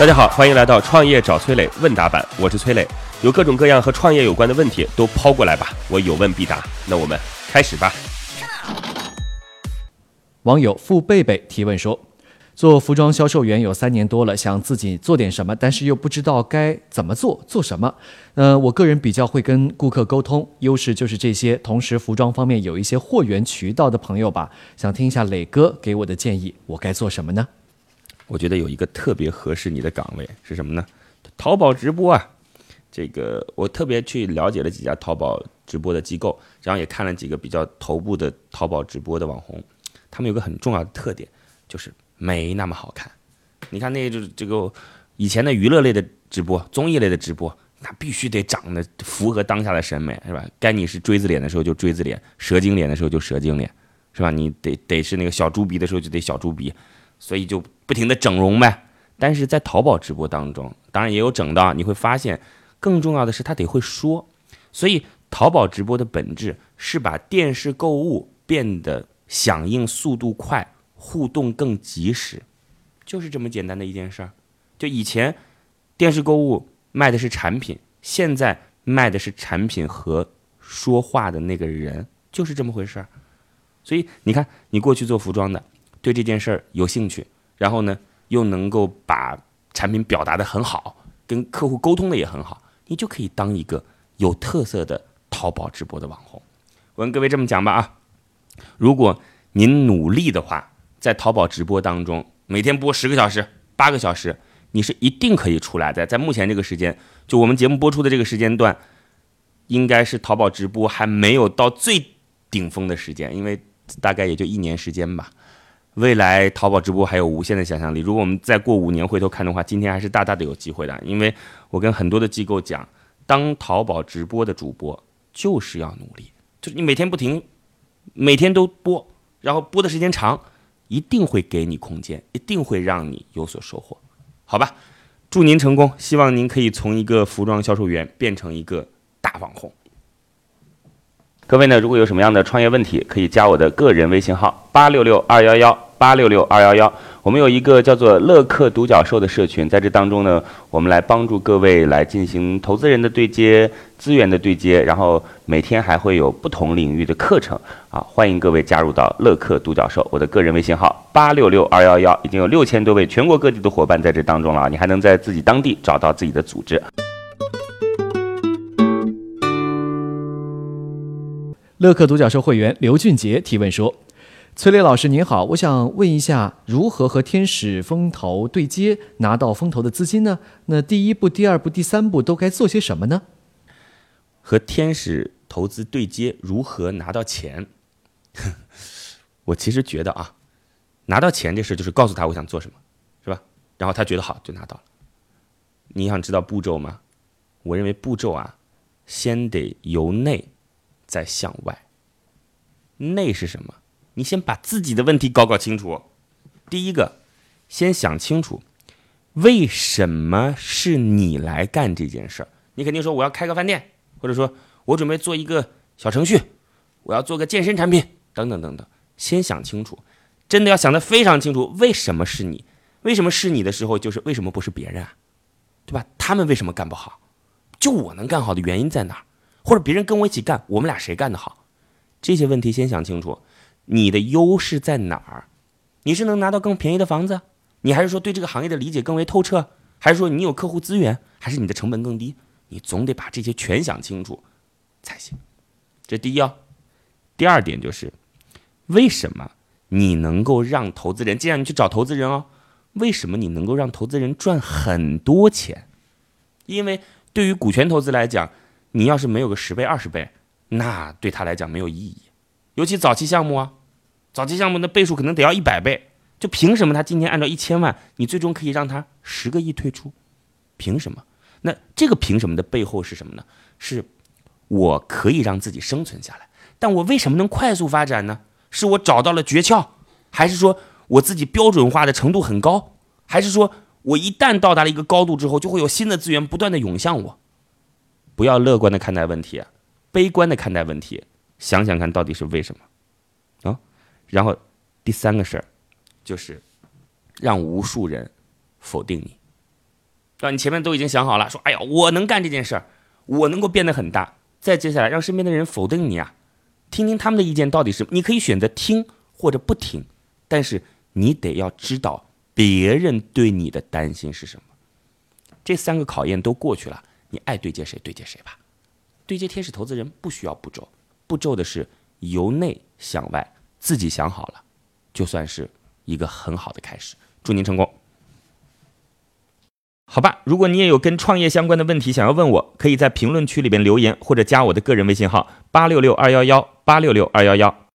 大家好，欢迎来到创业找崔磊问答版，我是崔磊，有各种各样和创业有关的问题都抛过来吧，我有问必答。那我们开始吧。网友付贝贝提问说：“做服装销售员有三年多了，想自己做点什么，但是又不知道该怎么做，做什么。呃，我个人比较会跟顾客沟通，优势就是这些。同时，服装方面有一些货源渠道的朋友吧，想听一下磊哥给我的建议，我该做什么呢？”我觉得有一个特别合适你的岗位是什么呢？淘宝直播啊，这个我特别去了解了几家淘宝直播的机构，然后也看了几个比较头部的淘宝直播的网红，他们有个很重要的特点，就是没那么好看。你看那就是这个以前的娱乐类的直播、综艺类的直播，那必须得长得符合当下的审美，是吧？该你是锥子脸的时候就锥子脸，蛇精脸的时候就蛇精脸，是吧？你得得是那个小猪鼻的时候就得小猪鼻。所以就不停的整容呗，但是在淘宝直播当中，当然也有整的，你会发现，更重要的是他得会说。所以淘宝直播的本质是把电视购物变得响应速度快，互动更及时，就是这么简单的一件事儿。就以前电视购物卖的是产品，现在卖的是产品和说话的那个人，就是这么回事儿。所以你看，你过去做服装的。对这件事儿有兴趣，然后呢，又能够把产品表达的很好，跟客户沟通的也很好，你就可以当一个有特色的淘宝直播的网红。我跟各位这么讲吧啊，如果您努力的话，在淘宝直播当中每天播十个小时、八个小时，你是一定可以出来的。在目前这个时间，就我们节目播出的这个时间段，应该是淘宝直播还没有到最顶峰的时间，因为大概也就一年时间吧。未来淘宝直播还有无限的想象力。如果我们再过五年回头看的话，今天还是大大的有机会的。因为我跟很多的机构讲，当淘宝直播的主播就是要努力，就是你每天不停，每天都播，然后播的时间长，一定会给你空间，一定会让你有所收获，好吧？祝您成功，希望您可以从一个服装销售员变成一个大网红。各位呢，如果有什么样的创业问题，可以加我的个人微信号八六六二幺幺八六六二幺幺。我们有一个叫做乐客独角兽的社群，在这当中呢，我们来帮助各位来进行投资人的对接、资源的对接，然后每天还会有不同领域的课程啊，欢迎各位加入到乐客独角兽。我的个人微信号八六六二幺幺，已经有六千多位全国各地的伙伴在这当中了，你还能在自己当地找到自己的组织。乐客独角兽会员刘俊杰提问说：“崔磊老师您好，我想问一下，如何和天使风投对接，拿到风投的资金呢？那第一步、第二步、第三步都该做些什么呢？”和天使投资对接，如何拿到钱？我其实觉得啊，拿到钱这事就是告诉他我想做什么，是吧？然后他觉得好就拿到了。你想知道步骤吗？我认为步骤啊，先得由内。再向外，内是什么？你先把自己的问题搞搞清楚。第一个，先想清楚，为什么是你来干这件事儿？你肯定说我要开个饭店，或者说我准备做一个小程序，我要做个健身产品，等等等等。先想清楚，真的要想得非常清楚，为什么是你？为什么是你的时候，就是为什么不是别人啊？对吧？他们为什么干不好？就我能干好的原因在哪儿？或者别人跟我一起干，我们俩谁干得好？这些问题先想清楚。你的优势在哪儿？你是能拿到更便宜的房子？你还是说对这个行业的理解更为透彻？还是说你有客户资源？还是你的成本更低？你总得把这些全想清楚才行。这第一哦。第二点就是，为什么你能够让投资人？既然你去找投资人哦，为什么你能够让投资人赚很多钱？因为对于股权投资来讲。你要是没有个十倍、二十倍，那对他来讲没有意义。尤其早期项目啊，早期项目的倍数可能得要一百倍。就凭什么他今天按照一千万，你最终可以让他十个亿退出？凭什么？那这个凭什么的背后是什么呢？是我可以让自己生存下来，但我为什么能快速发展呢？是我找到了诀窍，还是说我自己标准化的程度很高，还是说我一旦到达了一个高度之后，就会有新的资源不断的涌向我？不要乐观的看待问题，悲观的看待问题，想想看到底是为什么啊？然后第三个事儿，就是让无数人否定你。对吧？你前面都已经想好了，说哎呀，我能干这件事儿，我能够变得很大。再接下来，让身边的人否定你啊，听听他们的意见到底是，你可以选择听或者不听，但是你得要知道别人对你的担心是什么。这三个考验都过去了，你爱对接谁对接谁吧。对接天使投资人不需要步骤，步骤的是由内向外，自己想好了，就算是一个很好的开始。祝您成功。好吧，如果你也有跟创业相关的问题想要问我，可以在评论区里边留言，或者加我的个人微信号八六六二幺幺八六六二幺幺。